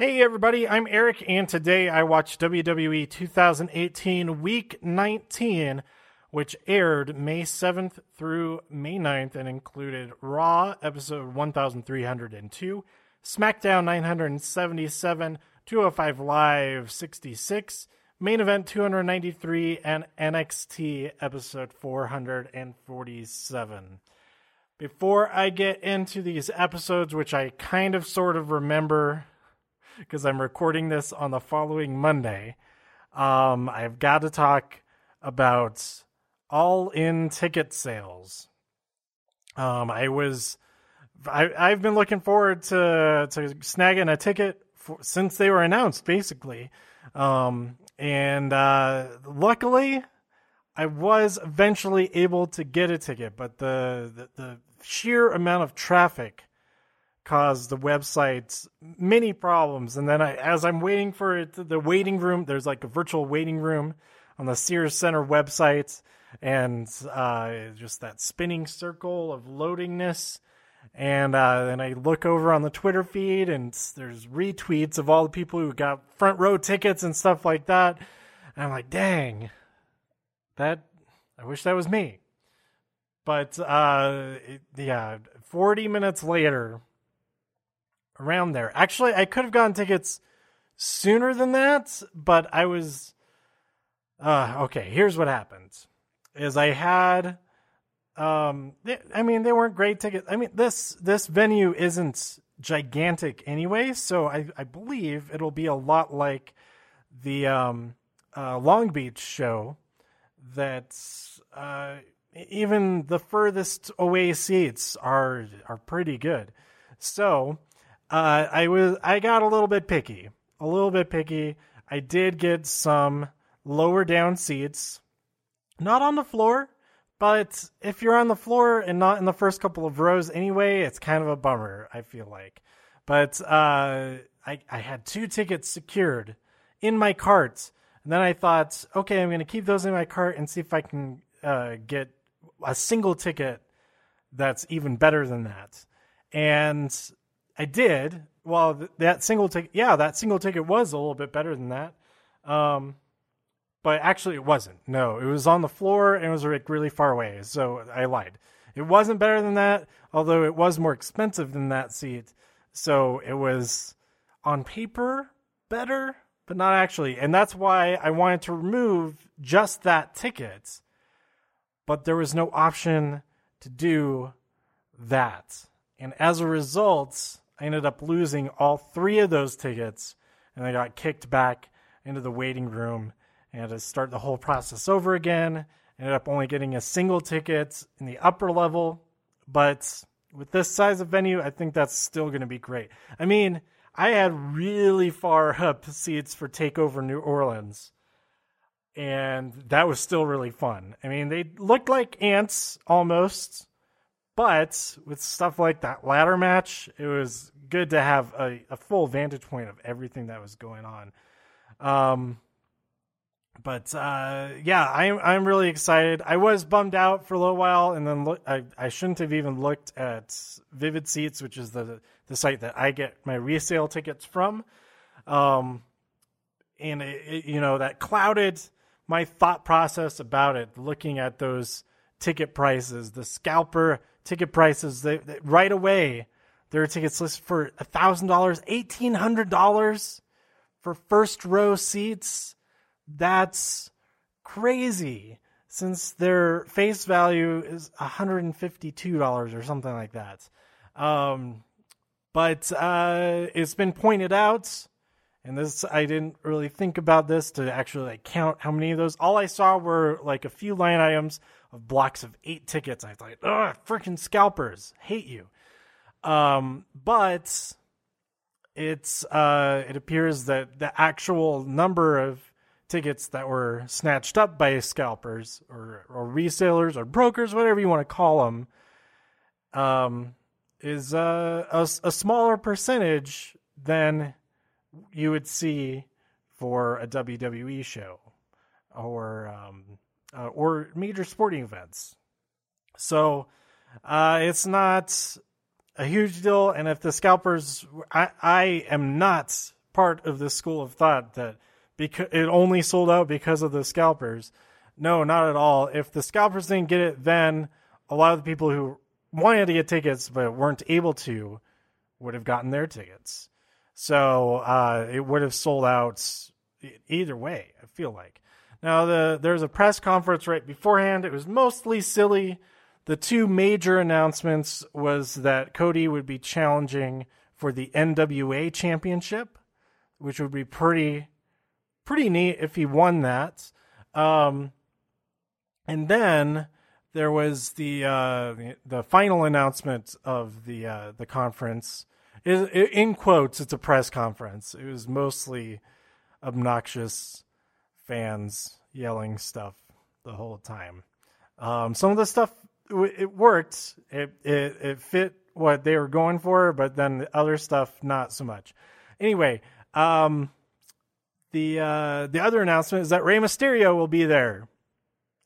Hey everybody, I'm Eric, and today I watched WWE 2018 Week 19, which aired May 7th through May 9th and included Raw episode 1302, SmackDown 977, 205 Live 66, Main Event 293, and NXT episode 447. Before I get into these episodes, which I kind of sort of remember because I'm recording this on the following Monday, um, I've got to talk about all in ticket sales. Um, I was, I, I've been looking forward to to snagging a ticket for, since they were announced, basically. Um, and uh, luckily, I was eventually able to get a ticket, but the, the, the sheer amount of traffic caused the website many problems. And then I, as I'm waiting for it, the waiting room, there's like a virtual waiting room on the Sears Center website, and uh, just that spinning circle of loadingness. And uh, then I look over on the Twitter feed, and there's retweets of all the people who got front row tickets and stuff like that. And I'm like, dang, that I wish that was me. But uh, it, yeah, 40 minutes later, around there. Actually, I could have gotten tickets sooner than that, but I was. Uh, okay, here's what happened: is I had, um, they, I mean, they weren't great tickets. I mean, this this venue isn't gigantic anyway, so I I believe it'll be a lot like the um, uh, Long Beach show. That's uh, even the furthest away seats are are pretty good. So uh, I was I got a little bit picky, a little bit picky. I did get some lower down seats, not on the floor, but if you're on the floor and not in the first couple of rows anyway, it's kind of a bummer. I feel like, but uh, I I had two tickets secured in my cart, and then I thought, okay, I'm going to keep those in my cart and see if I can uh, get a single ticket that's even better than that. And I did. Well, th- that single ticket, yeah, that single ticket was a little bit better than that. Um, but actually, it wasn't. No, it was on the floor and it was like really far away. So I lied. It wasn't better than that, although it was more expensive than that seat. So it was on paper better, but not actually. And that's why I wanted to remove just that ticket. But there was no option to do that. And as a result, I ended up losing all three of those tickets, and I got kicked back into the waiting room and had to start the whole process over again. Ended up only getting a single ticket in the upper level, but with this size of venue, I think that's still going to be great. I mean, I had really far up seats for Takeover New Orleans, and that was still really fun. I mean, they looked like ants almost, but with stuff like that ladder match, it was good to have a, a full vantage point of everything that was going on. Um, but uh, yeah, I'm I'm really excited. I was bummed out for a little while, and then look, I I shouldn't have even looked at Vivid Seats, which is the the site that I get my resale tickets from. Um, and it, it, you know that clouded my thought process about it. Looking at those ticket prices, the scalper ticket prices, they, they right away there are tickets listed for thousand dollars, eighteen hundred dollars for first row seats. That's crazy. Since their face value is $152 or something like that. Um, but uh, it's been pointed out, and this I didn't really think about this to actually like count how many of those. All I saw were like a few line items of blocks of eight tickets. I thought, ugh, freaking scalpers, hate you. Um, but it's uh, it appears that the actual number of tickets that were snatched up by scalpers or or resellers or brokers, whatever you want to call them, um, is uh, a, a smaller percentage than you would see for a WWE show or um, uh, or major sporting events. So uh, it's not a huge deal. And if the scalpers, I, I am not part of this school of thought that because it only sold out because of the scalpers. No, not at all. If the scalpers didn't get it, then a lot of the people who wanted to get tickets but weren't able to would have gotten their tickets. So uh, it would have sold out either way. I feel like. Now the there's a press conference right beforehand. It was mostly silly. The two major announcements was that Cody would be challenging for the NWA championship, which would be pretty pretty neat if he won that. Um, and then there was the uh, the final announcement of the uh, the conference. in quotes, it's a press conference. It was mostly obnoxious fans yelling stuff the whole time. Um, some of the stuff it worked. It, it it fit what they were going for, but then the other stuff not so much. Anyway, um, the uh, the other announcement is that Rey Mysterio will be there,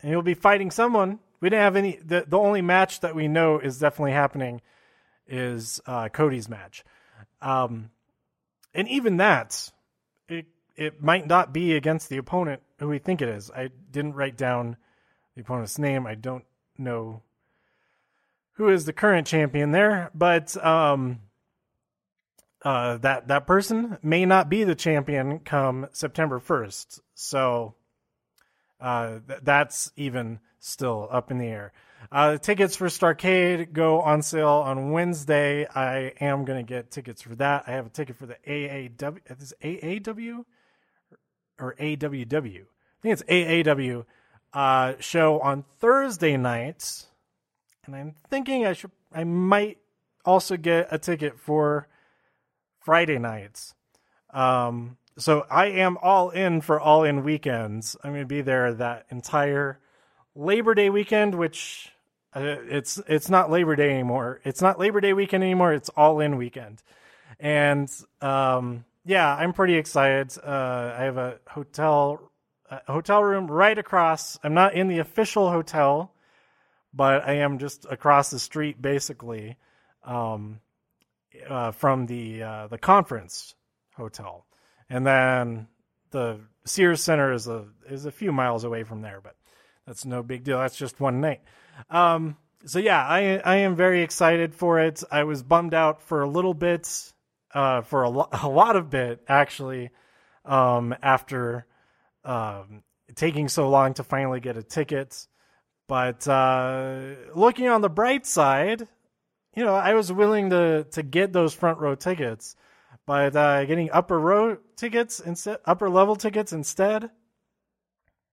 and he'll be fighting someone. We didn't have any. The the only match that we know is definitely happening is uh, Cody's match, um, and even that, it might not be against the opponent who we think it is. I didn't write down the opponent's name. I don't know who is the current champion there, but um, uh, that that person may not be the champion come September first. So uh, th- that's even still up in the air. Uh, tickets for Starcade go on sale on Wednesday. I am going to get tickets for that. I have a ticket for the AAW. Is AAW or AWW? I think it's AAW uh, show on Thursday nights and I'm thinking I should I might also get a ticket for Friday nights. Um, so I am all in for all in weekends. I'm going to be there that entire Labor Day weekend, which uh, it's it's not Labor Day anymore. It's not Labor Day weekend anymore. It's all in weekend, and um, yeah, I'm pretty excited. Uh, I have a hotel a hotel room right across. I'm not in the official hotel but I am just across the street basically um, uh, from the uh, the conference hotel, and then the Sears Center is a is a few miles away from there, but that's no big deal. That's just one night. Um, so yeah, I I am very excited for it. I was bummed out for a little bit, uh, for a, lo- a lot of bit actually, um, after um, taking so long to finally get a ticket. But uh, looking on the bright side, you know, I was willing to to get those front row tickets, but uh, getting upper row tickets instead, upper level tickets instead.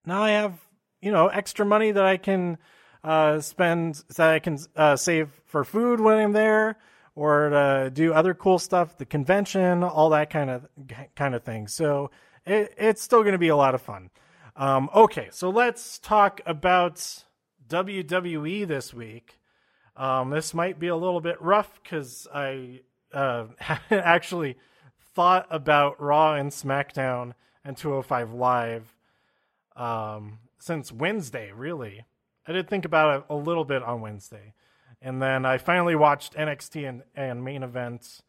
Now I have you know extra money that I can uh, spend that I can uh, save for food when I'm there, or to do other cool stuff, the convention, all that kind of kind of thing. So it, it's still going to be a lot of fun. Um, okay, so let's talk about WWE this week. Um, this might be a little bit rough because I uh, actually thought about Raw and SmackDown and 205 Live um, since Wednesday, really. I did think about it a little bit on Wednesday. And then I finally watched NXT and, and main events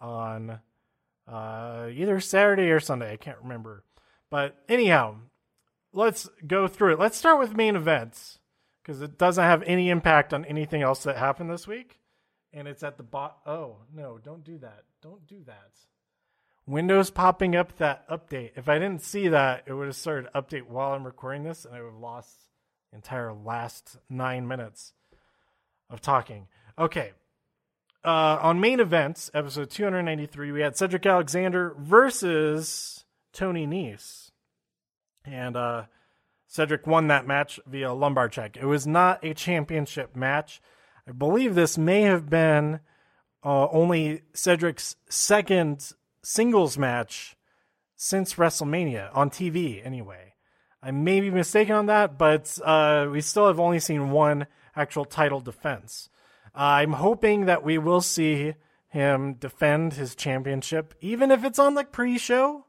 on uh, either Saturday or Sunday. I can't remember. But anyhow, let's go through it. Let's start with main events because it doesn't have any impact on anything else that happened this week. And it's at the bot. Oh, no, don't do that. Don't do that. Windows popping up that update. If I didn't see that, it would have started update while I'm recording this, and I would have lost entire last nine minutes of talking. Okay. Uh, on main events, episode 293, we had Cedric Alexander versus Tony Nese. And uh, Cedric won that match via lumbar check. It was not a championship match. I believe this may have been uh, only Cedric's second singles match since WrestleMania on TV, anyway. I may be mistaken on that, but uh, we still have only seen one actual title defense. Uh, I'm hoping that we will see him defend his championship, even if it's on the pre show.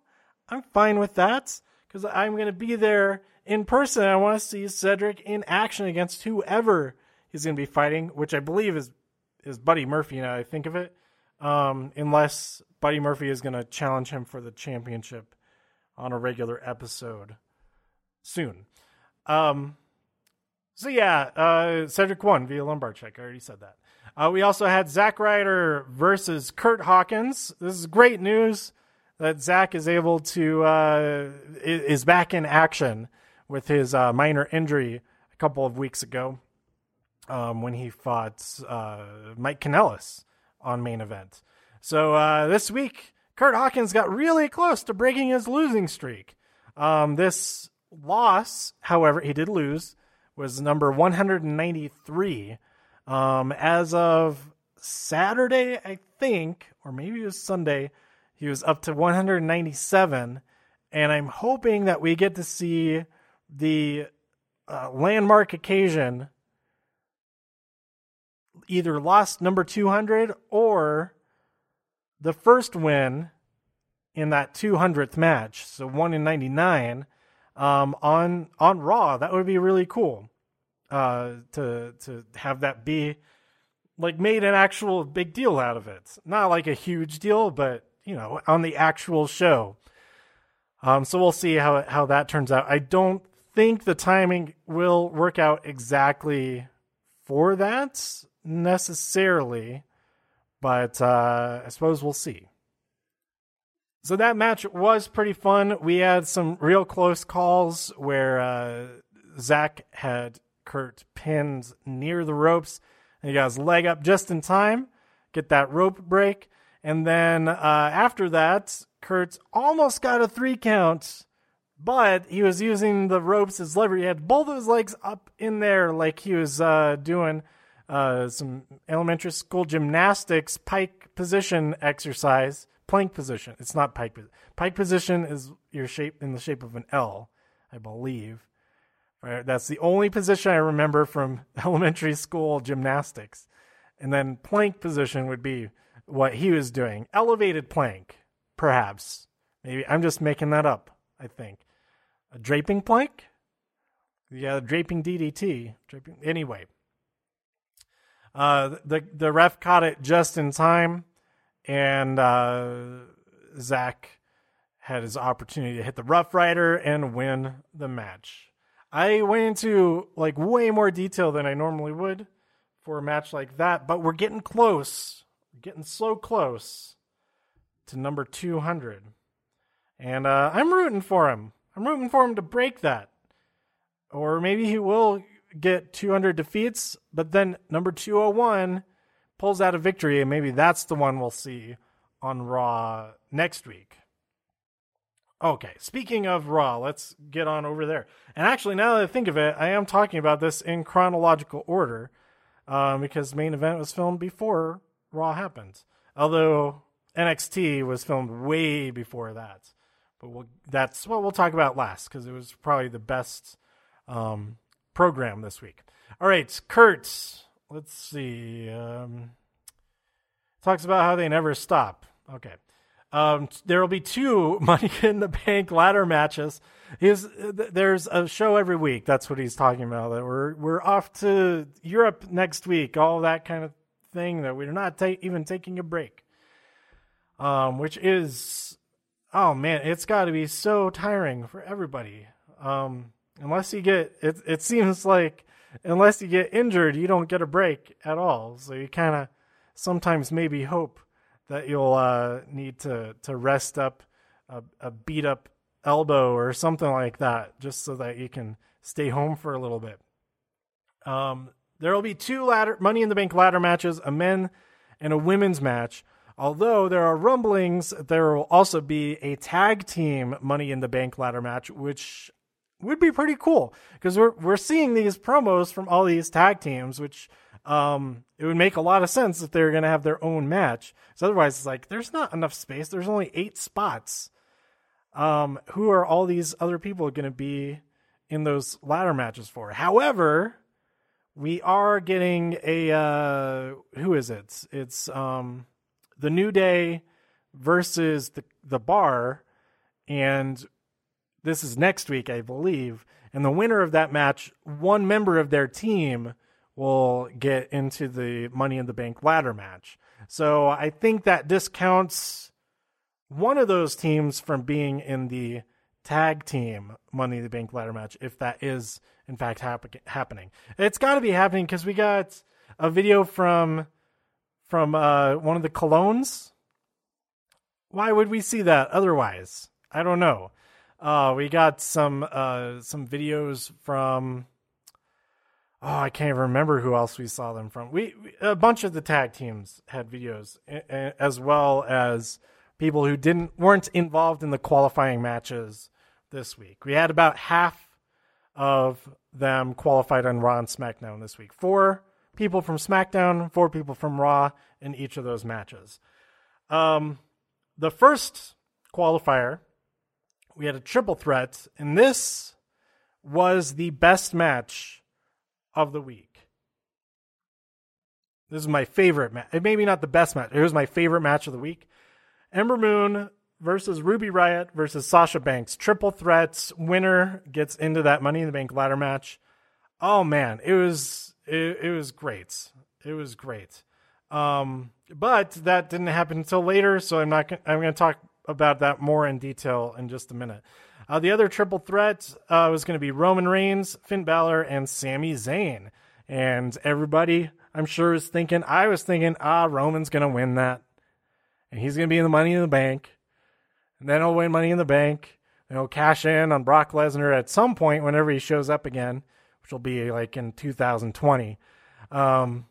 I'm fine with that because I'm going to be there in person. I want to see Cedric in action against whoever he's going to be fighting, which I believe is is Buddy Murphy. Now I think of it, um, unless Buddy Murphy is going to challenge him for the championship on a regular episode soon. Um, so yeah, uh, Cedric won via lumbar check. I already said that. Uh, we also had Zack Ryder versus Kurt Hawkins. This is great news that Zack is able to uh, is back in action with his uh, minor injury a couple of weeks ago um, when he fought uh, Mike Kanellis on main event. So uh, this week, Kurt Hawkins got really close to breaking his losing streak. Um, this loss, however, he did lose, was number 193 um, as of Saturday, I think, or maybe it was Sunday, he was up to 197. And I'm hoping that we get to see the uh, landmark occasion either lost number 200 or the first win in that 200th match. So 1 in 99 um, on on Raw. That would be really cool uh, to to have that be like made an actual big deal out of it. Not like a huge deal, but you know, on the actual show. Um, so we'll see how how that turns out. I don't think the timing will work out exactly for that necessarily, but uh, I suppose we'll see. So that match was pretty fun. We had some real close calls where uh, Zack had Kurt pinned near the ropes. And he got his leg up just in time, get that rope break. And then uh, after that, Kurt almost got a three count, but he was using the ropes as leverage. He had both of his legs up in there like he was uh, doing uh, some elementary school gymnastics pike position exercise, plank position. It's not pike. Pike position is your shape in the shape of an L, I believe. Right? That's the only position I remember from elementary school gymnastics. And then plank position would be what he was doing. Elevated plank, perhaps. Maybe I'm just making that up, I think. A draping plank? Yeah, draping DDT. Draping anyway. Uh, the the ref caught it just in time, and uh, Zack had his opportunity to hit the Rough Rider and win the match. I went into like way more detail than I normally would for a match like that, but we're getting close. We're getting so close to number 200. And uh, I'm rooting for him. I'm rooting for him to break that. Or maybe he will get 200 defeats, but then number 201 pulls out a victory, and maybe that's the one we'll see on Raw next week. Okay, speaking of Raw, let's get on over there. And actually, now that I think of it, I am talking about this in chronological order um, because main event was filmed before Raw happened. Although NXT was filmed way before that, but we'll, that's what we'll talk about last because it was probably the best um, program this week. All right, Kurt. Let's see. Um, talks about how they never stop. Okay. Um, there will be two Money in the Bank ladder matches. He's, there's a show every week. That's what he's talking about. That we're we're off to Europe next week. All that kind of thing. That we're not ta- even taking a break. Um, which is, oh man, it's got to be so tiring for everybody. Um, unless you get it, it seems like unless you get injured, you don't get a break at all. So you kind of sometimes maybe hope that you'll uh, need to to rest up a, a, beat up elbow or something like that, just so that you can stay home for a little bit. Um, there will be two ladder Money in the Bank ladder matches, a men and a women's match. Although there are rumblings, there will also be a tag team Money in the Bank ladder match, which would be pretty cool because we're we're seeing these promos from all these tag teams, which um, it would make a lot of sense if they were going to have their own match. So otherwise, it's like there's not enough space. There's only eight spots. Um, who are all these other people going to be in those ladder matches for? However, we are getting a uh, who is it? It's um, the New Day versus the the Bar, and this is next week, I believe. And the winner of that match, one member of their team will get into the Money in the Bank ladder match. So I think that discounts one of those teams from being in the tag team Money in the Bank ladder match if that is in fact hap- happening. It's got to be happening because we got a video from from uh, one of the colognes. Why would we see that otherwise? I don't know. Uh, we got some uh, some videos from. Oh, I can't even remember who else we saw them from. We, we a bunch of the tag teams had videos, as well as people who didn't weren't involved in the qualifying matches this week. We had about half of them qualified on Raw and SmackDown this week. Four people from SmackDown, four people from Raw in each of those matches. Um, the first qualifier, we had a triple threat, and this was the best match of the week. This is my favorite match. Maybe not the best match. It was my favorite match of the week. Ember Moon versus Ruby Riot versus Sasha Banks. Triple threats. Winner gets into that Money in the Bank ladder match. Oh man, it was it, it was great. It was great. Um, but that didn't happen until later, so I'm not. I'm going to talk about that more in detail in just a minute. Uh, the other triple threat uh, was going to be Roman Reigns, Finn Balor, and Sami Zayn. And everybody, I'm sure, is thinking, I was thinking, ah, Roman's going to win that. And he's going to be in the Money in the Bank. And then he'll win Money in the Bank. And he'll cash in on Brock Lesnar at some point whenever he shows up again which will be like in 2020. Um,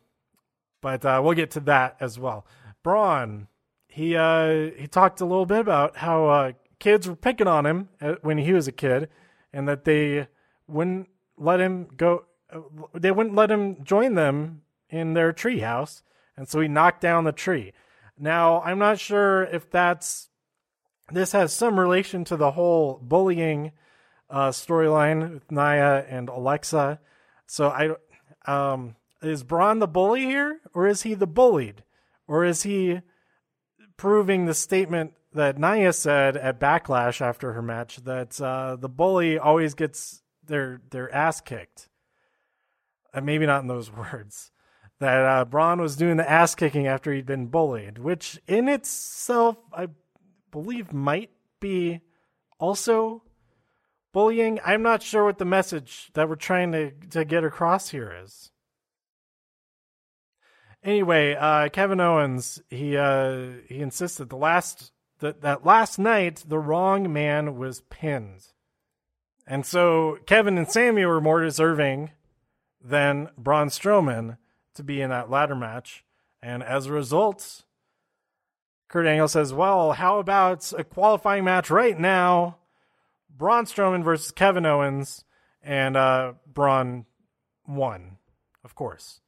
but uh, we'll get to that as well. Braun, he uh, he talked a little bit about how uh, kids were picking on him uh, when he was a kid, and that they wouldn't let him go. Uh, they wouldn't let him join them in their tree house, and so he knocked down the tree. Now I'm not sure if that's this has some relation to the whole bullying uh, storyline with Nia and Alexa. So I, um, is Braun the bully here, or is he the bullied, or is he proving the statement that Nia said at Backlash after her match that uh, the bully always gets their their ass kicked? Uh, maybe not in those words. That uh, Braun was doing the ass kicking after he'd been bullied, which in itself I believe might be also bullying, I'm not sure what the message that we're trying to, to get across here is. Anyway, uh, Kevin Owens, he uh, he insisted the last that that last night the wrong man was pinned. And so Kevin and Sami were more deserving than Braun Strowman to be in that ladder match. And as a result, Kurt Angle says, Well, how about a qualifying match right now Braun Strowman versus Kevin Owens, and uh, Braun won, of course.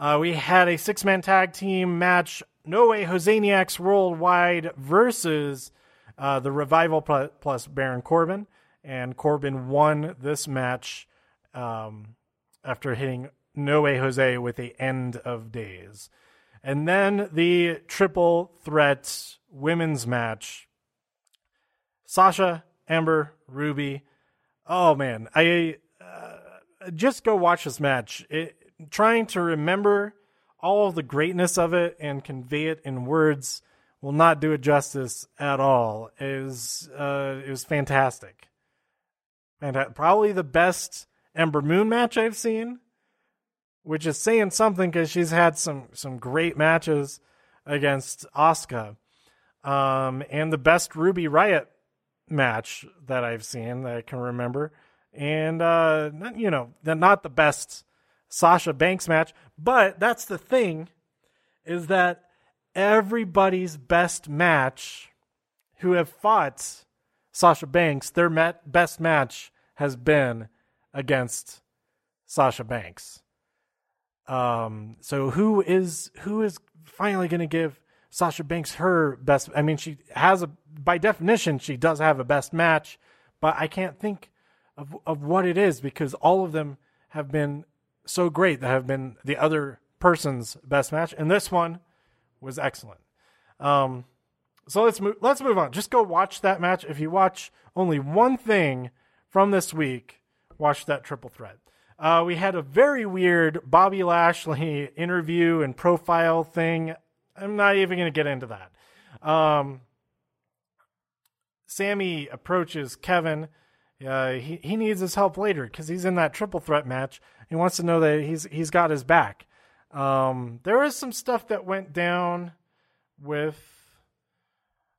Uh, we had a six man tag team match No Way Josaniacs Worldwide versus uh, the Revival plus Baron Corbin. And Corbin won this match um, after hitting No Way Jose with the end of days. And then the triple threat women's match Sasha, Ember, Ruby. Oh man, I uh, just go watch this match. It, trying to remember all of the greatness of it and convey it in words will not do it justice at all. It was uh, it was fantastic, and probably the best Ember Moon match I've seen, which is saying something because she's had some some great matches against Asuka, um, and the best Ruby Riot match that I've seen that I can remember, and uh, you know, not the best Sasha Banks match, but that's the thing, is that everybody's best match who have fought Sasha Banks, their best match has been against Sasha Banks. Um, so who is who is finally going to give Sasha Banks her best. I mean, she has a by definition she does have a best match, but I can't think of of what it is because all of them have been so great that have been the other person's best match, and this one was excellent. Um, so let's move. Let's move on. Just go watch that match. If you watch only one thing from this week, watch that triple threat. Uh, we had a very weird Bobby Lashley interview and profile thing I'm not even going to get into that. Um, Sami approaches Kevin. Uh, he he needs his help later because he's in that triple threat match. He wants to know that he's he's got his back. Um, there was some stuff that went down with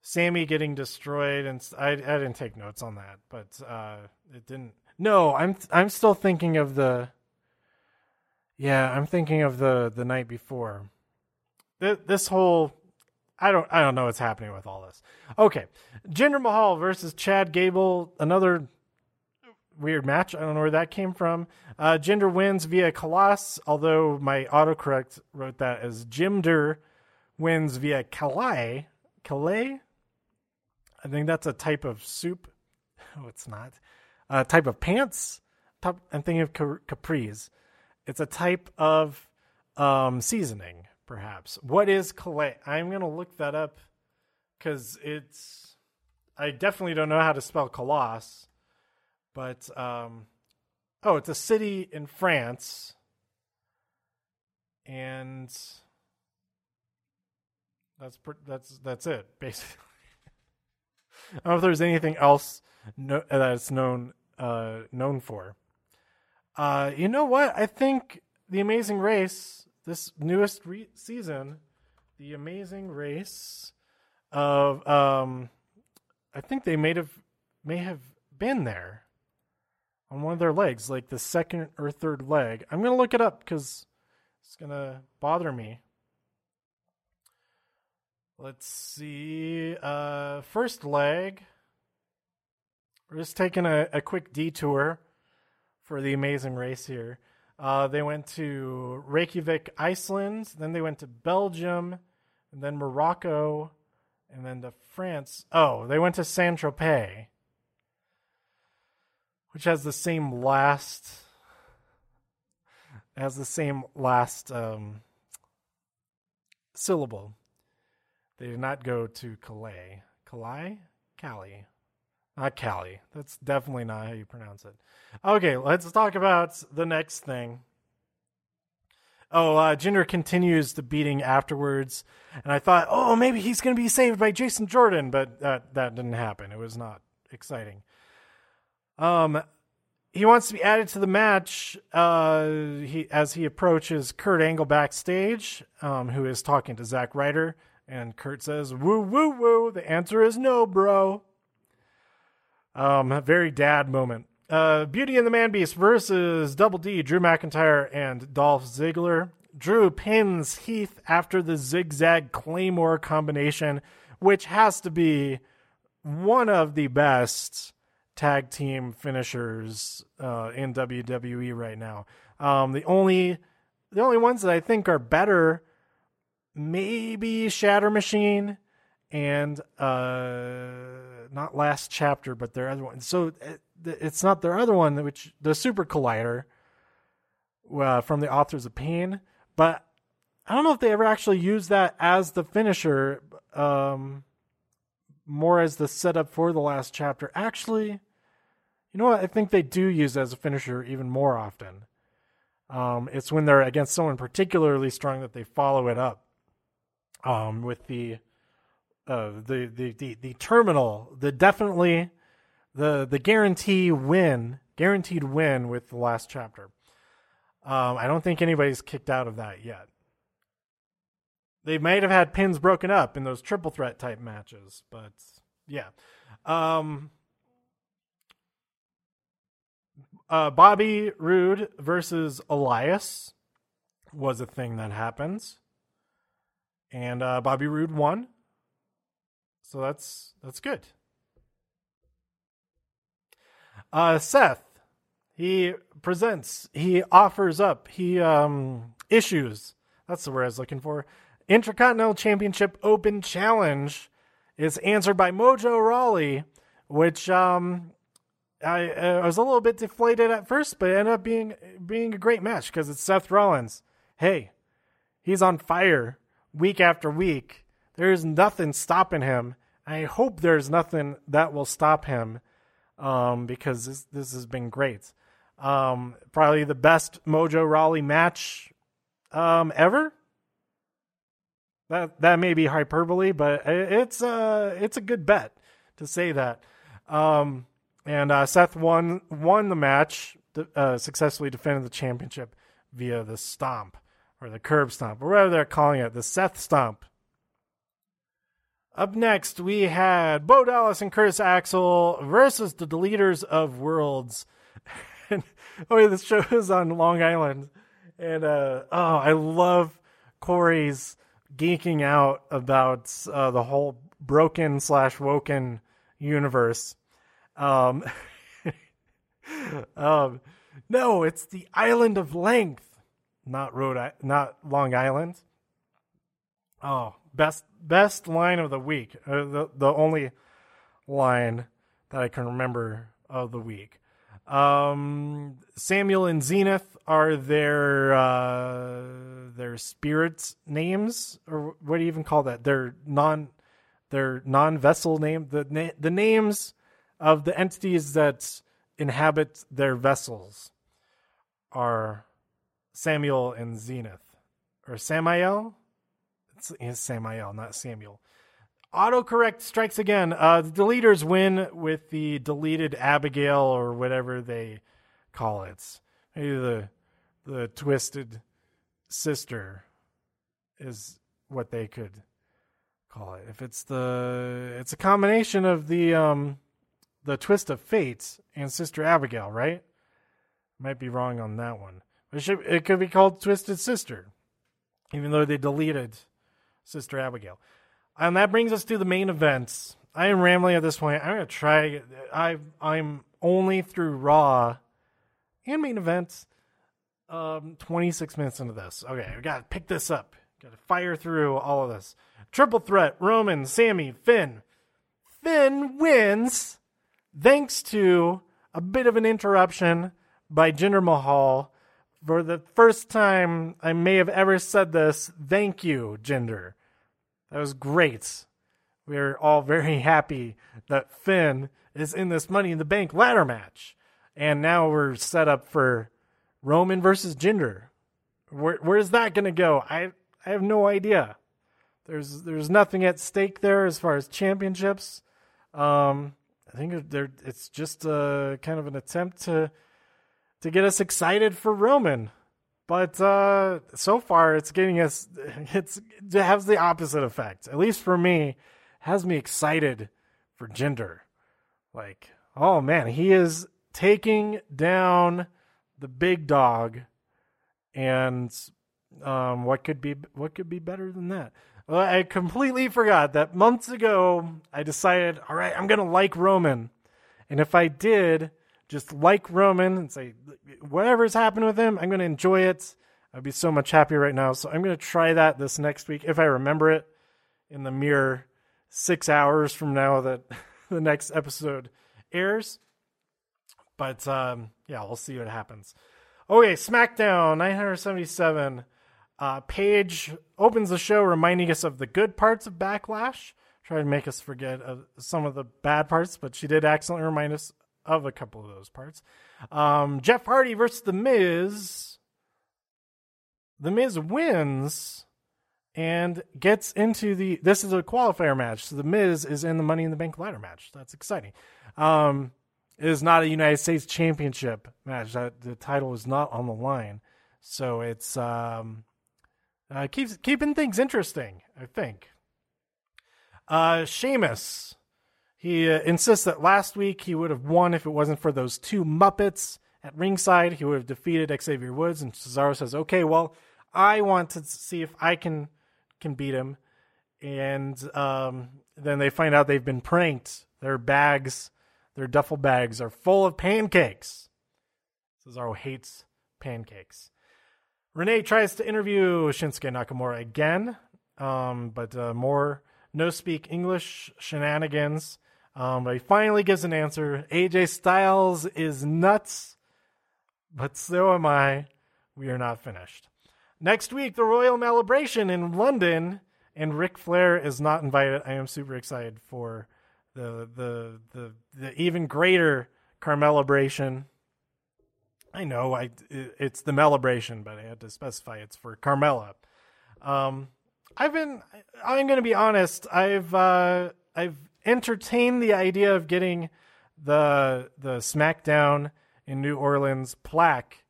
Sami getting destroyed, and I I didn't take notes on that, but uh, it didn't. No, I'm I'm still thinking of the. Yeah, I'm thinking of the the night before. This, this whole, I don't I don't know what's happening with all this. Okay, Jinder Mahal versus Chad Gable, another weird match. I don't know where that came from. Uh, Jinder wins via Khallas, although my autocorrect wrote that as Jinder wins via Kalai. Kalei? I think that's a type of soup. Oh, it's not. A type of pants. I'm thinking of capris. It's a type of um, seasoning, perhaps. What is Kalei? I'm going to look that up because it's. I definitely don't know how to spell Colossus, but um, oh, it's a city in France, and that's that's that's it basically. I don't know if there's anything else no, it's known uh, known for. Uh, you know what? I think the Amazing Race, this newest re- season, the Amazing Race of um, I think they may have may have been there on one of their legs, like the second or third leg. I'm gonna look it up because it's gonna bother me. Let's see. Uh, first leg. We're just taking a, a quick detour for the amazing race here. Uh, they went to Reykjavik, Iceland. Then they went to Belgium, and then Morocco, and then to France. Oh, they went to Saint Tropez, which has the same last has the same last um, syllable. They did not go to Calais. Calais? Cali. Not Cali. That's definitely not how you pronounce it. Okay, let's talk about the next thing. Oh, uh, Jinder continues the beating afterwards, and I thought, oh, maybe he's going to be saved by Jason Jordan, but that that didn't happen. It was not exciting. Um, he wants to be added to the match. Uh, he as he approaches Kurt Angle backstage, um, who is talking to Zack Ryder. And Kurt says, woo, woo, woo. The answer is no, bro. Um, a very dad moment. Uh, Beauty and the Man Beast versus Double D, Drew McIntyre, and Dolph Ziggler. Drew pins Heath after the zigzag claymore combination, which has to be one of the best tag team finishers uh, in WWE right now. Um, the only the only ones that I think are better maybe Shatter Machine and uh not last chapter but their other one so uh, it's not their other one which the super collider uh, from the authors of pain but i don't know if they ever actually used that as the finisher um more as the setup for the last chapter actually you know what i think they do use as a finisher even more often um it's when they're against someone particularly strong that they follow it up um, with the, uh, the, the the the terminal, the definitely the the guarantee win, guaranteed win with the last chapter. Um, I don't think anybody's kicked out of that yet. They might have had pins broken up in those triple threat type matches, but yeah. Um, uh, Bobby Roode versus Elias was a thing that happens and uh, Bobby Roode won. So that's that's good. Uh, Seth, he presents, he offers up, he um, issues. That's the word I was looking for. Intercontinental Championship Open Challenge is answered by Mojo Rawley, which um, I, I was a little bit deflated at first, but it ended up being being a great match because it's Seth Rollins. Hey, he's on fire week after week. There's nothing stopping him. I hope there's nothing that will stop him um, because this, this has been great. Um, probably the best Mojo Rawley match um, ever. That that may be hyperbole, but it's uh it's a good bet to say that. Um, and uh, Seth won won the match, uh, successfully defended the championship via the stomp or the curb stomp or whatever they're calling it, the Seth stomp. Up next, we had Bo Dallas and Curtis Axel versus the Deleters of Worlds. oh, yeah, this show is on Long Island. And uh, oh, I love Corey's geeking out about uh, the whole broken slash woken universe. Um, um, no, it's the island of length, not Rhode, not Long Island. Oh, best best line of the week. Uh, the the only line that I can remember of the week. Um, Samuel and Zenith are their uh, their spirits names, or what do you even call that? Their non their non vessel name. The na- the names of the entities that inhabit their vessels are Samuel and Zenith, or Samael. It's, it's Samael, not Samuel. Autocorrect strikes again. Uh, the deleters win with the deleted Abigail or whatever they call it. Maybe the the twisted sister is what they could call it. If it's the it's a combination of the um the twist of fate and Sister Abigail, right? Might be wrong on that one. It should it could be called Twisted Sister, even though they deleted Sister Abigail. And that brings us to the main events. I am rambling at this point. I'm gonna try. I I'm only through Raw and main events. Um, 26 minutes into this. Okay, we gotta pick this up. Gotta fire through all of this. Triple threat: Roman, Sami, Finn. Finn wins thanks to a bit of an interruption by Jinder Mahal. For the first time I may have ever said this, thank you, Jinder. That was great. We are all very happy that Finn is in this Money in the Bank ladder match. And now we're set up for Roman versus Jinder. Where, where's that going to go? I, I have no idea. There's there's nothing at stake there as far as championships. Um, I think it's just a kind of an attempt to to get us excited for Roman. But uh, so far, it's getting us. It's it has the opposite effect. At least for me, has me excited for Jinder Like, oh man, he is taking down the big dog, and um, what could be what could be better than that? Well, I completely forgot that months ago I decided, all right, I'm gonna like Roman, and if I did, just like Roman and say whatever's happened with him, I'm gonna enjoy it. I'd be so much happier right now. So I'm gonna try that this next week if I remember it in the mere six hours from now that the next episode airs. But um, yeah, we'll see what happens. Okay, SmackDown 977. Uh, Paige opens the show reminding us of the good parts of Backlash, trying to make us forget of some of the bad parts, but she did accidentally remind us of a couple of those parts. Um, Jeff Hardy versus The Miz. The Miz wins and gets into the. This is a qualifier match, so The Miz is in the Money in the Bank ladder match. That's exciting. Um, it is not a United States Championship match. That the title is not on the line, so it's um, uh, keeps keeping things interesting, I think. Uh, Sheamus, he uh, insists that last week he would have won if it wasn't for those two Muppets at ringside. He would have defeated Xavier Woods, and Cesaro says, "Okay, well, I want to see if I can can beat him." And um, then they find out they've been pranked. Their bags, their duffel bags, are full of pancakes. Cesaro hates pancakes. Renee tries to interview Shinsuke Nakamura again, um, but uh, more no speak English shenanigans. Um, but he finally gives an answer. AJ Styles is nuts, but so am I. We are not finished. Next week, the Royal Malibration in London, and Ric Flair is not invited. I am super excited for the the the, the even greater Carmelibration I know I it's the Melibration, but I had to specify it's for Carmella. Um, I've been. I'm going to be honest. I've uh, I've entertained the idea of getting the the SmackDown in New Orleans plaque,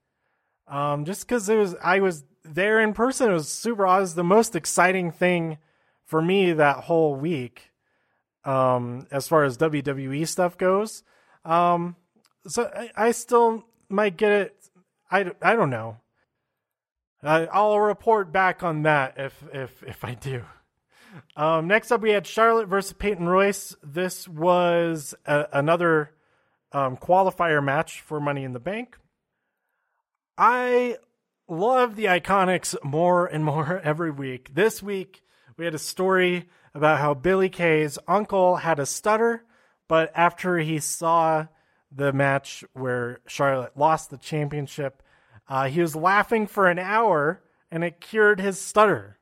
um, just because it was I was there in person. It was super. It was the most exciting thing for me that whole week, um, as far as WWE stuff goes. Um, so I, I still might get it. I, I don't know. I, I'll report back on that if if if I do. Um, next up, we had Charlotte versus Peyton Royce. This was a, another um, qualifier match for Money in the Bank. I love the Iconics more and more every week. This week, we had a story about how Billie Kay's uncle had a stutter, but after he saw the match where Charlotte lost the championship, uh, he was laughing for an hour and it cured his stutter.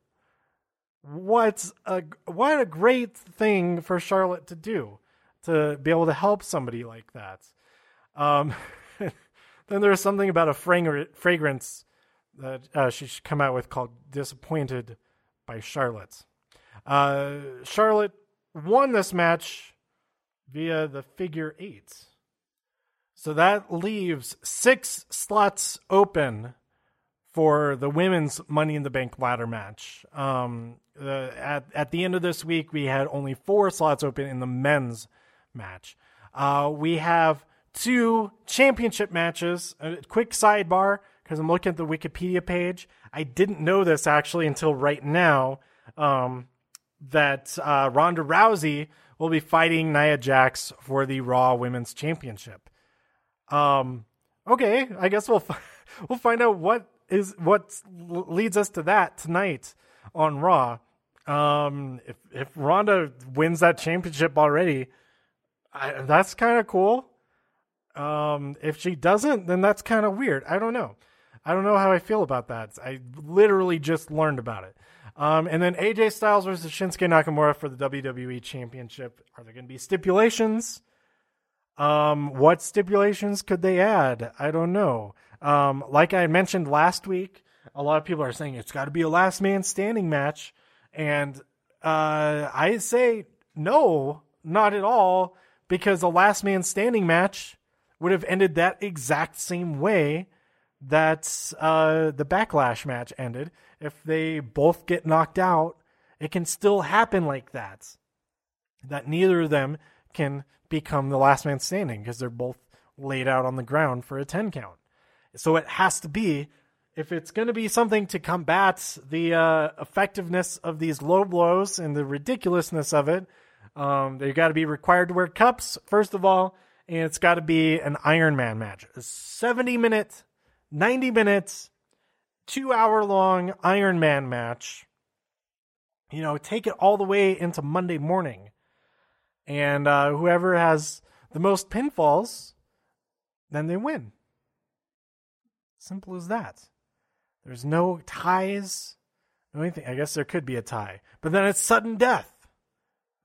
What's a what a great thing for Charlotte to do to be able to help somebody like that. Um, then there's something about a fragrance that uh, she should come out with called "Disappointed" by Charlotte. Uh, Charlotte won this match via the figure eight. So that leaves six slots open for the women's Money in the Bank ladder match. Um, at at the end of this week, we had only four slots open in the men's match. Uh, we have two championship matches. A quick sidebar because I'm looking at the Wikipedia page. I didn't know this actually until right now. Um, that uh, Ronda Rousey will be fighting Nia Jax for the Raw Women's Championship. Um, okay, I guess we'll we'll find out what is what leads us to that tonight on Raw. Um, if if Ronda wins that championship already, I, that's kind of cool. Um, if she doesn't, then that's kind of weird. I don't know. I don't know how I feel about that. I literally just learned about it. Um, and then AJ Styles versus Shinsuke Nakamura for the WWE Championship. Are there going to be stipulations? Um, what stipulations could they add? I don't know. Um, like I mentioned last week, a lot of people are saying it's got to be a last man standing match, and uh, I say no, not at all, because a last man standing match would have ended that exact same way that uh, the backlash match ended. If they both get knocked out, it can still happen like that. That neither of them can become the last man standing because they're both laid out on the ground for a 10 count. So it has to be, if it's going to be something to combat the uh, effectiveness of these low blows and the ridiculousness of it, um, they got to be required to wear cups, first of all, and it's got to be an Iron Man match. A 70 minute, 90 minutes, two hour long Iron Man match. You know, take it all the way into Monday morning and uh, whoever has the most pinfalls, then they win. Simple as that. There's no ties, no anything. I guess there could be a tie, but then it's sudden death.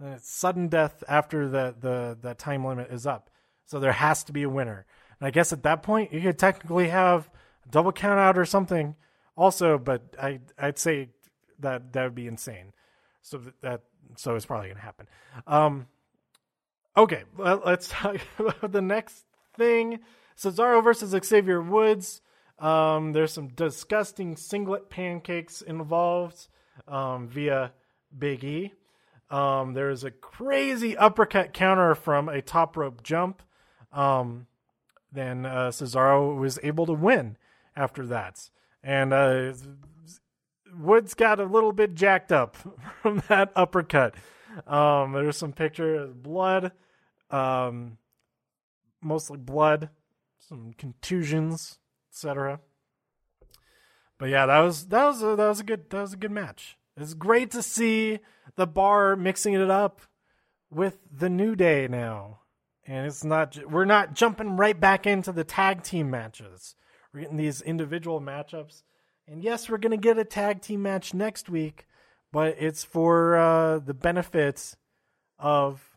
Then it's sudden death after the the the time limit is up. So there has to be a winner. And I guess at that point you could technically have a double count out or something also, but I I'd say that that would be insane. So that so it's probably going to happen. Um, Okay, well, let's talk about the next thing. Cesaro versus Xavier Woods. Um, there's some disgusting singlet pancakes involved um, via Big E. Um, there's a crazy uppercut counter from a top rope jump. Um, then uh, Cesaro was able to win after that. And uh, Woods got a little bit jacked up from that uppercut. Um, there's some picture of blood um, mostly blood, some contusions, etc. But yeah, that was that was a, that was a good that was a good match. It's great to see the bar mixing it up with the New Day now, and it's not we're not jumping right back into the tag team matches. We're getting these individual matchups, and yes, we're gonna get a tag team match next week, but it's for uh, the benefits of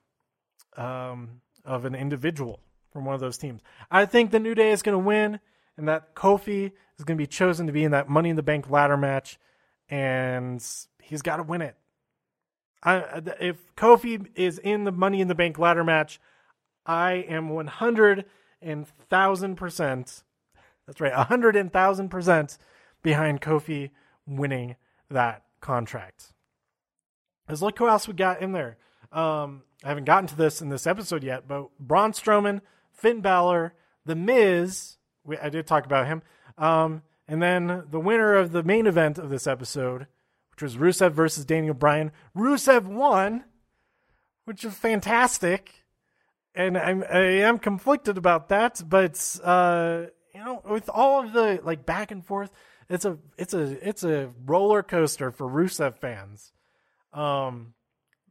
um, of an individual from one of those teams. I think the New Day is going to win, and that Kofi is going to be chosen to be in that Money in the Bank ladder match and he's got to win it. I, if Kofi is in the Money in the Bank ladder match, I am one hundred and thousand percent. That's right, a hundred and thousand percent behind Kofi winning that contract. Because look who else we got in there. Um, I haven't gotten to this in this episode yet, but Braun Strowman, Finn Balor, The Miz. We, I did talk about him. Um, and then the winner of the main event of this episode, which was Rusev versus Daniel Bryan. Rusev won, which is fantastic. And I'm, I am conflicted about that, but uh, you know, with all of the like back and forth, it's a it's a it's a roller coaster for Rusev fans. Um,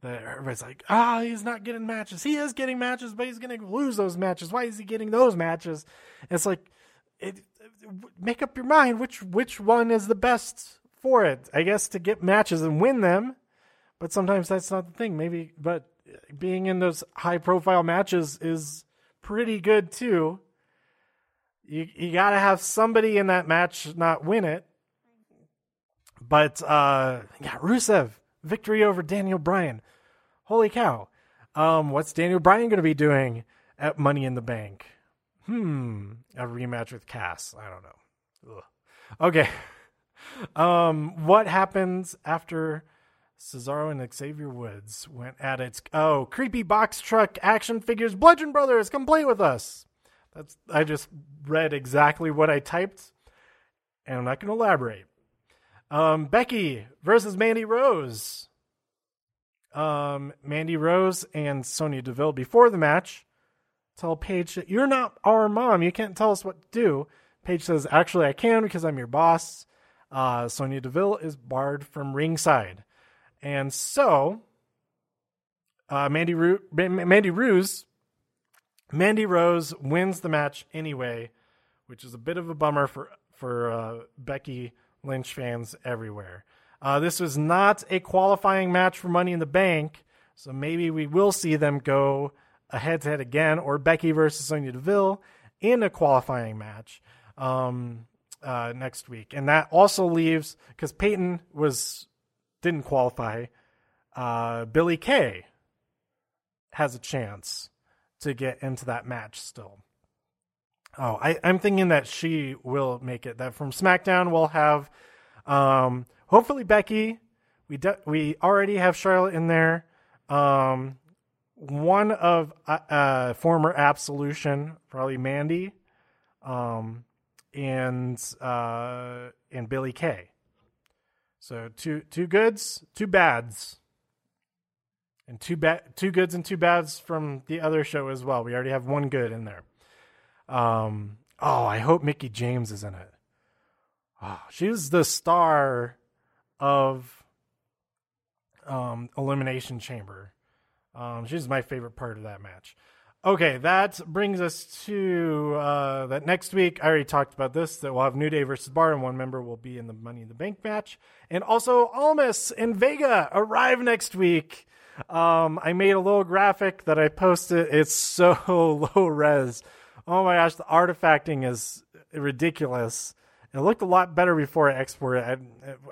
everybody's like, ah, oh, he's not getting matches. He is getting matches, but he's going to lose those matches. Why is he getting those matches? it's like, it, make up your mind which which one is the best for it. I guess to get matches and win them, but sometimes that's not the thing. Maybe, but being in those high profile matches is pretty good too. You you got to have somebody in that match not win it. But uh yeah, Rusev victory over Daniel Bryan. Holy cow. Um, what's Daniel Bryan going to be doing at Money in the Bank? Hmm, a rematch with Cass. I don't know. Ugh. Okay. Um, what happens after Cesaro and Xavier Woods went at it? Oh, creepy box truck action figures. Bludgeon Brothers, come play with us. That's I just read exactly what I typed, and I'm not going to elaborate. Um, Becky versus Mandy Rose. Um, Mandy Rose and Sonya Deville before the match tell Paige that you're not our mom. You can't tell us what to do. Paige says, Actually, I can because I'm your boss. Uh, Sonya Deville is barred from ringside. And so, uh, Mandy, Ru- Mandy Rose, Mandy Rose wins the match anyway, which is a bit of a bummer for for uh, Becky Lynch fans everywhere. Uh, this was not a qualifying match for Money in the Bank, so maybe we will see them go a head to head again, or Becky versus Sonya Deville in a qualifying match um, uh, next week. And that also leaves because Peyton was didn't qualify. Uh, Billie Kay has a chance to get into that match still. Oh, I, am thinking that she will make it. That from SmackDown we'll have, um, hopefully Becky. We de- we already have Charlotte in there. Um, one of uh, uh, former Absolution, probably Mandy, um, and uh, and Billie Kay. So two two goods, two bads, and two bad two goods and two bads from the other show as well. We already have one good in there. Um, oh, I hope Mickie James is in it. Oh, she's the star of um, Elimination Chamber. Um, she's my favorite part of that match. Okay, that brings us to uh, that next week. I already talked about this. That we'll have New Day versus Bar, and one member will be in the Money in the Bank match. And also, Almas and Vega arrive next week. Um, I made a little graphic that I posted. It's so low res oh my gosh, the artifacting is ridiculous. It looked a lot better before I exported it.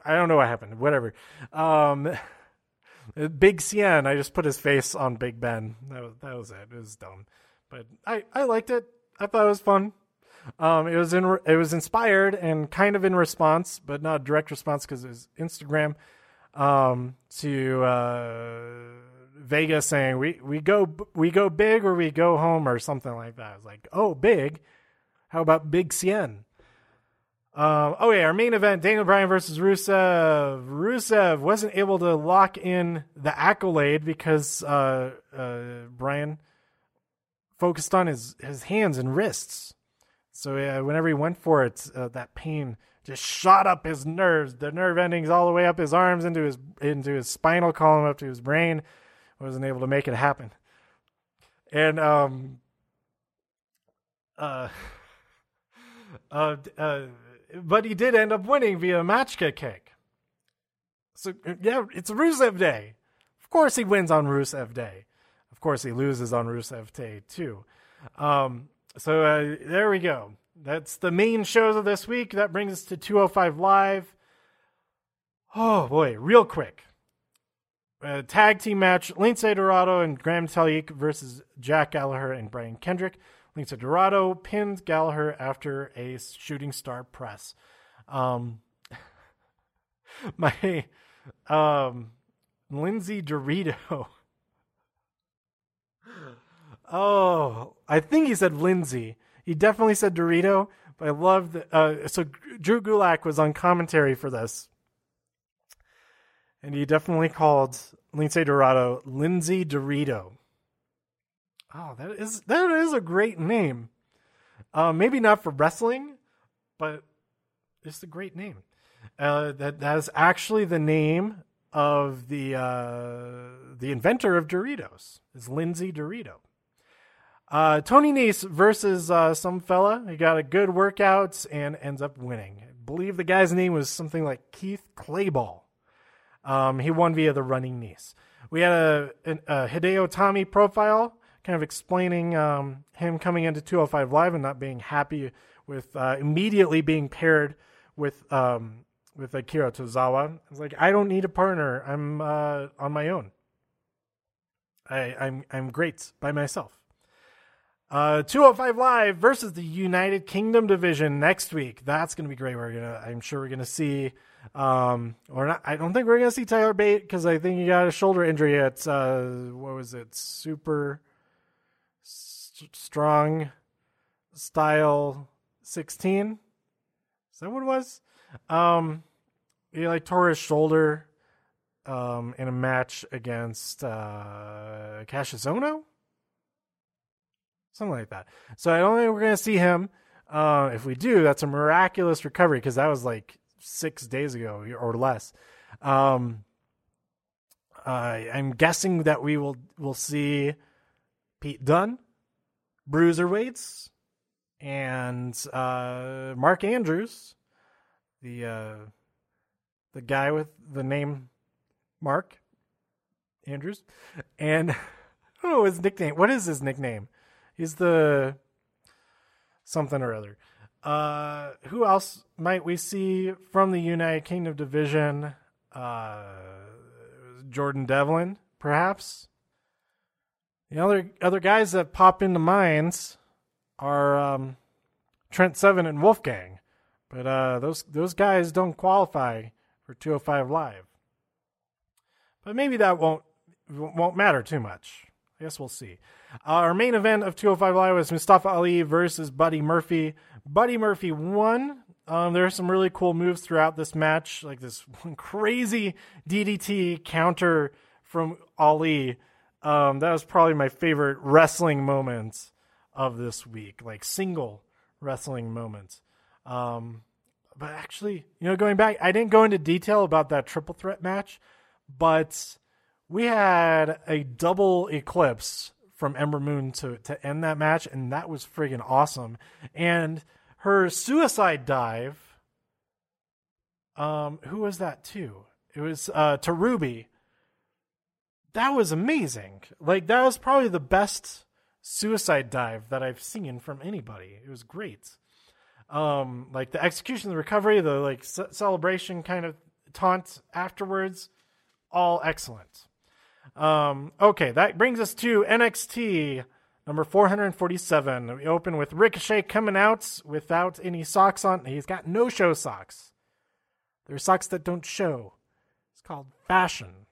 I, I don't know what happened. Whatever. Um, Big Cien, I just put his face on Big Ben. That was, that was it. It was dumb, but I, I liked it. I thought it was fun. Um, it was in it was inspired and kind of in response, but not a direct response because it was Instagram um, to uh, Vega saying we we go we go big or we go home or something like that. I was like, oh, big. How about Big Cien? Um, oh yeah, our main event: Daniel Bryan versus Rusev. Rusev wasn't able to lock in the accolade because uh, uh, Bryan focused on his his hands and wrists. So uh, whenever he went for it, uh, that pain just shot up his nerves, the nerve endings all the way up his arms into his into his spinal column, up to his brain wasn't able to make it happen. And um uh uh, uh but he did end up winning via Machka kick. So yeah, it's Rusev Day. Of course he wins on Rusev Day. Of course he loses on Rusev Day too. Um so uh, there we go. That's the main shows of this week. That brings us to 205 Live. Oh boy, real quick. A tag team match: Lince Dorado and Gran Metalik versus Jack Gallagher and Brian Kendrick. Lince Dorado pinned Gallagher after a shooting star press. Um, my um, Lindsay Dorito. Oh, I think he said Lindsay. He definitely said Dorito, but I love that. Uh, so Drew Gulak was on commentary for this, and he definitely called Lince Dorado Lindsay Dorito. Oh, that is that is a great name. Uh, maybe not for wrestling, but it's a great name. Uh, that that is actually the name of the uh, the inventor of Doritos. Is Lindsay Dorito. Uh, Tony Nese versus uh, some fella. He got a good workout and ends up winning. I believe the guy's name was something like Keith Clayball. Um, he won via the running knees. We had a, a, a Hideo Itami profile, kind of explaining um, him coming into 205 Live and not being happy with uh, immediately being paired with um, with Akira Tozawa. It's like I don't need a partner. I'm uh, on my own. I, I'm I'm great by myself. Uh, 205 Live versus the United Kingdom division next week. That's going to be great. We're gonna, I'm sure we're gonna see, um, or not. I don't think we're gonna see Tyler Bate because I think he got a shoulder injury at uh, what was it? Super st- strong style 16. Is that what it was? Um, he like tore his shoulder, um, in a match against uh, Kassius Ohno something like that. So I don't think we're gonna see him. Uh, if we do, that's a miraculous recovery because that was like six days ago or less. Um, uh, I'm guessing that we will will see Pete Dunne, Bruiserweights, and uh, Mark Andrews, the uh, the guy with the name Mark Andrews, and I his nickname. What is his nickname? He's the something or other. Uh, who else might we see from the United Kingdom division? Uh, Jordan Devlin, perhaps. The other other guys that pop into minds are um, Trent Seven and Wolfgang, but uh, those those guys don't qualify for 205 Live. But maybe that won't won't matter too much. I guess we'll see. Uh, our main event of 205 Live was Mustafa Ali versus Buddy Murphy. Buddy Murphy won. Um, there are some really cool moves throughout this match, like this crazy DDT counter from Ali. Um, that was probably my favorite wrestling moment of this week, like single wrestling moment. Um, but actually, you know, going back, I didn't go into detail about that triple threat match, but we had a double eclipse from Ember Moon to to end that match, and that was friggin' awesome. And her suicide dive. Um, who was that too? It was uh to Ruby. That was amazing. Like that was probably the best suicide dive that I've seen from anybody. It was great. Um, like the execution, the recovery, the like celebration kind of taunt afterwards, all excellent. Um, okay, that brings us to NXT number 447. We open with Ricochet coming out without any socks on. He's got no show socks. They're socks that don't show. It's called fashion.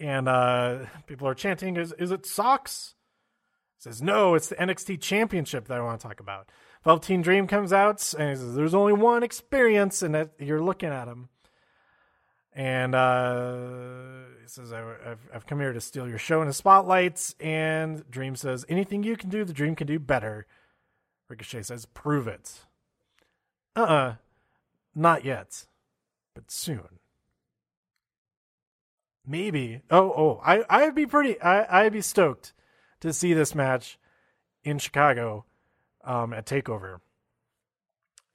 And uh, people are chanting, is, is it socks? He says, no, it's the NXT championship that I want to talk about. Velveteen Dream comes out and he says, there's only one experience, and that you're looking at him. And uh, he says, I've, I've come here to steal your show in the spotlights. And Dream says, anything you can do, the Dream can do better. Ricochet says, prove it. Uh uh-uh, uh not yet, but soon. Maybe. Oh, oh, I, I'd be pretty, I, I'd be stoked to see this match in Chicago um, at TakeOver.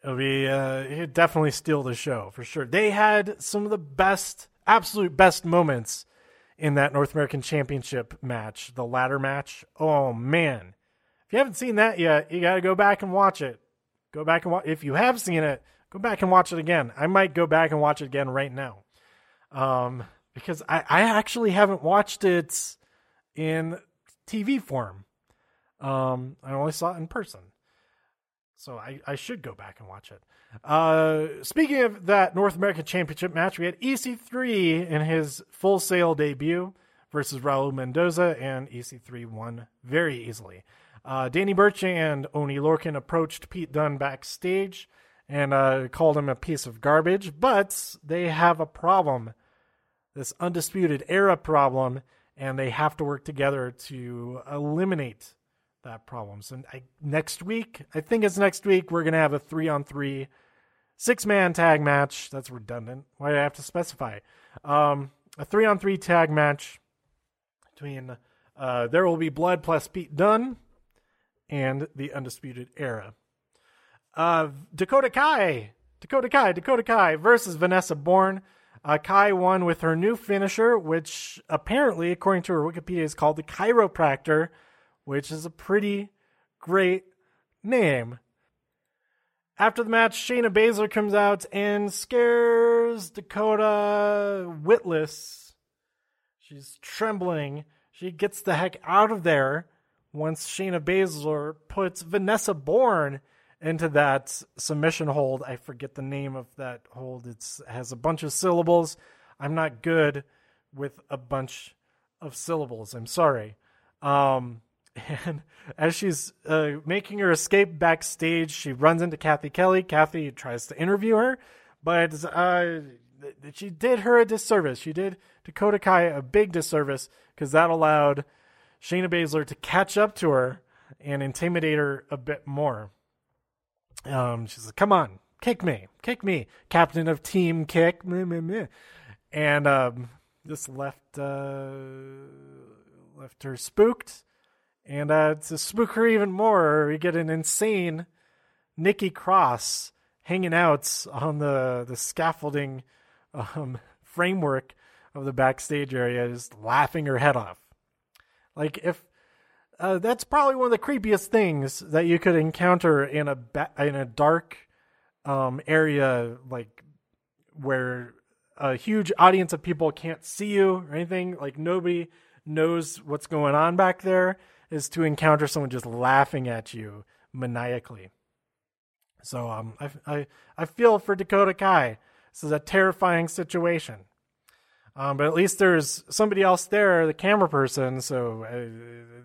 It'll be uh, he'd definitely steal the show for sure. They had some of the best, absolute best moments in that North American Championship match, the ladder match. Oh man, if you haven't seen that yet, you got to go back and watch it. Go back and watch. If you have seen it, Go back and watch it again. I might go back and watch it again right now. Um, because I, I actually haven't watched it in TV form. Um, I only saw it in person. So I, I should go back and watch it. Uh, speaking of that North American Championship match, we had EC3 in his Full Sail debut versus Raul Mendoza, and EC3 won very easily. Uh, Danny Burch and Oni Lorcan approached Pete Dunne backstage and uh, called him a piece of garbage, but they have a problem this undisputed era problem, and they have to work together to eliminate that problem. So I, next week, I think it's next week, we're gonna have a three on three, six man tag match. That's redundant. Why do I have to specify? Um, a three on three tag match between uh, there will be blood plus Pete Dunne and the undisputed era. Uh, Dakota Kai, Dakota Kai, Dakota Kai versus Vanessa Borne. Uh, Kai won with her new finisher, which apparently, according to her Wikipedia, is called the Chiropractor, which is a pretty great name. After the match, Shayna Baszler comes out and scares Dakota witless. She's trembling. She gets the heck out of there once Shayna Baszler puts Vanessa Borne into that submission hold. I forget the name of that hold. It's, it has a bunch of syllables. I'm not good with a bunch of syllables. I'm sorry. Um, and as she's uh, making her escape backstage, she runs into Cathy Kelly. Cathy tries to interview her, but uh, she did her a disservice. She did Dakota Kai a big disservice because that allowed Shayna Baszler to catch up to her and intimidate her a bit more. Um, she's like, "Come on, kick me, kick me, captain of Team Kick." Meh, meh, meh. And um, this left uh, left her spooked, and uh, to spook her even more, we get an insane Nikki Cross hanging out on the the scaffolding um, framework of the backstage area, just laughing her head off. Like if uh, that's probably one of the creepiest things that you could encounter in a ba- in a dark um, area, like where a huge audience of people can't see you or anything. Like nobody knows what's going on back there. Is to encounter someone just laughing at you maniacally. So um, I I I feel for Dakota Kai. This is a terrifying situation. Um, but at least there's somebody else there, the camera person. So uh,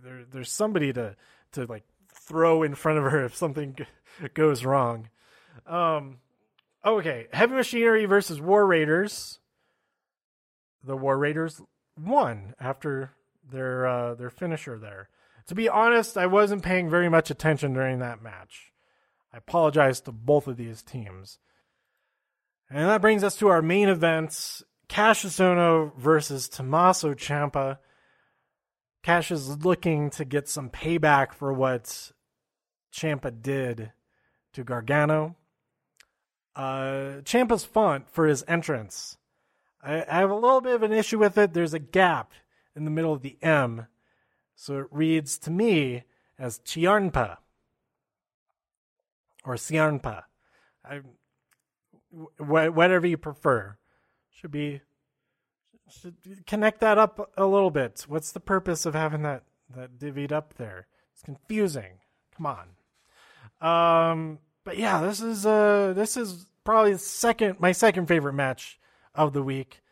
there, there's somebody to to like throw in front of her if something goes wrong. Um, okay, Heavy Machinery versus War Raiders. The War Raiders won after their uh, their finisher there. To be honest, I wasn't paying very much attention during that match. I apologize to both of these teams. And that brings us to our main events Kassius Ohno versus Tommaso Ciampa. Cash is looking to get some payback for what Ciampa did to Gargano. Uh, Ciampa's font for his entrance. I, I have a little bit of an issue with it. There's a gap in the middle of the M, so it reads to me as Chiarnpa or Ciarnpa. I, whatever you prefer should be should connect that up a little bit. What's the purpose of having that that divvied up there? It's confusing. Come on. Um, but yeah, this is uh this is probably second my second favorite match of the week.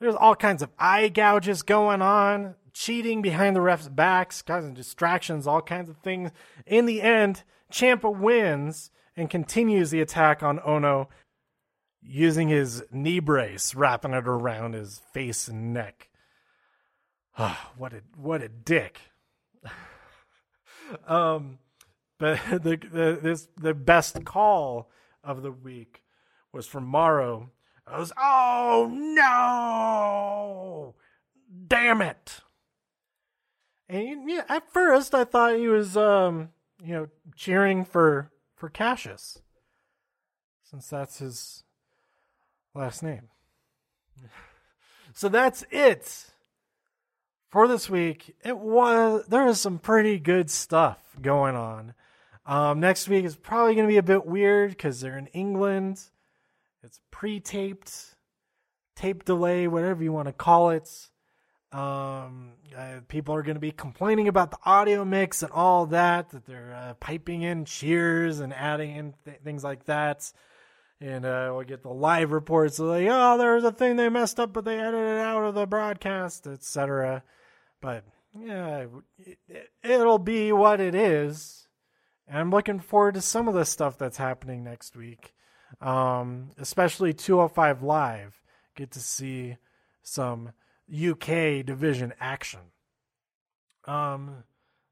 There's all kinds of eye gouges going on, cheating behind the refs' backs, causing distractions, all kinds of things. In the end, Ciampa wins and continues the attack on Ohno using his knee brace, wrapping it around his face and neck. Ah, what a what a dick. um, but the, the this the best call of the week was from Mauro. I was oh no, damn it. And yeah, at first I thought he was um you know cheering for for Kassius, since that's his last name. So that's it for this week. It was there was some pretty good stuff going on. Um, next week is probably going to be a bit weird because they're in England. It's pre taped, tape delay, whatever you want to call it. Um, uh, people are going to be complaining about the audio mix and all that, that they're uh, piping in cheers and adding in th- things like that. And uh, we'll get the live reports of like, oh, there's a thing they messed up, but they edited it out of the broadcast, etc. But yeah, it, it'll be what it is. And I'm looking forward to some of the stuff that's happening next week, um, especially 205 Live. Get to see some UK division action. Um,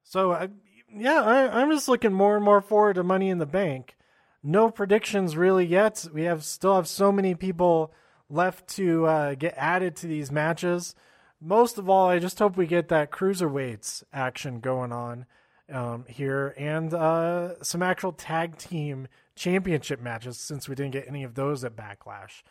so I, yeah, I, I'm just looking more and more forward to Money in the Bank. No predictions really yet. We have still have so many people left to uh, get added to these matches. Most of all, I just hope we get that cruiserweights action going on um, here and uh, some actual tag team championship matches since we didn't get any of those at Backlash.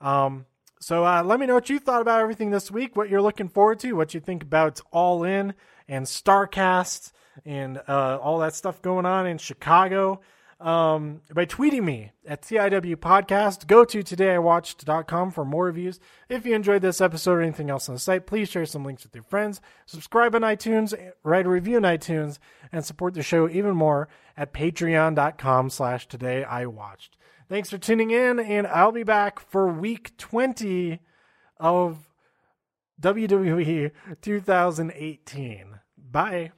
Um, so uh, let me know what you thought about everything this week, what you're looking forward to, what you think about All In and Starrcast and uh, all that stuff going on in Chicago um, by tweeting me at TIW Podcast. Go to todayiwatched.com for more reviews. If you enjoyed this episode or anything else on the site, please share some links with your friends. Subscribe on iTunes, write a review on iTunes, and support the show even more at patreon.com slash todayiwatched. Thanks for tuning in, and I'll be back for week 20 of WWE 2018. Bye.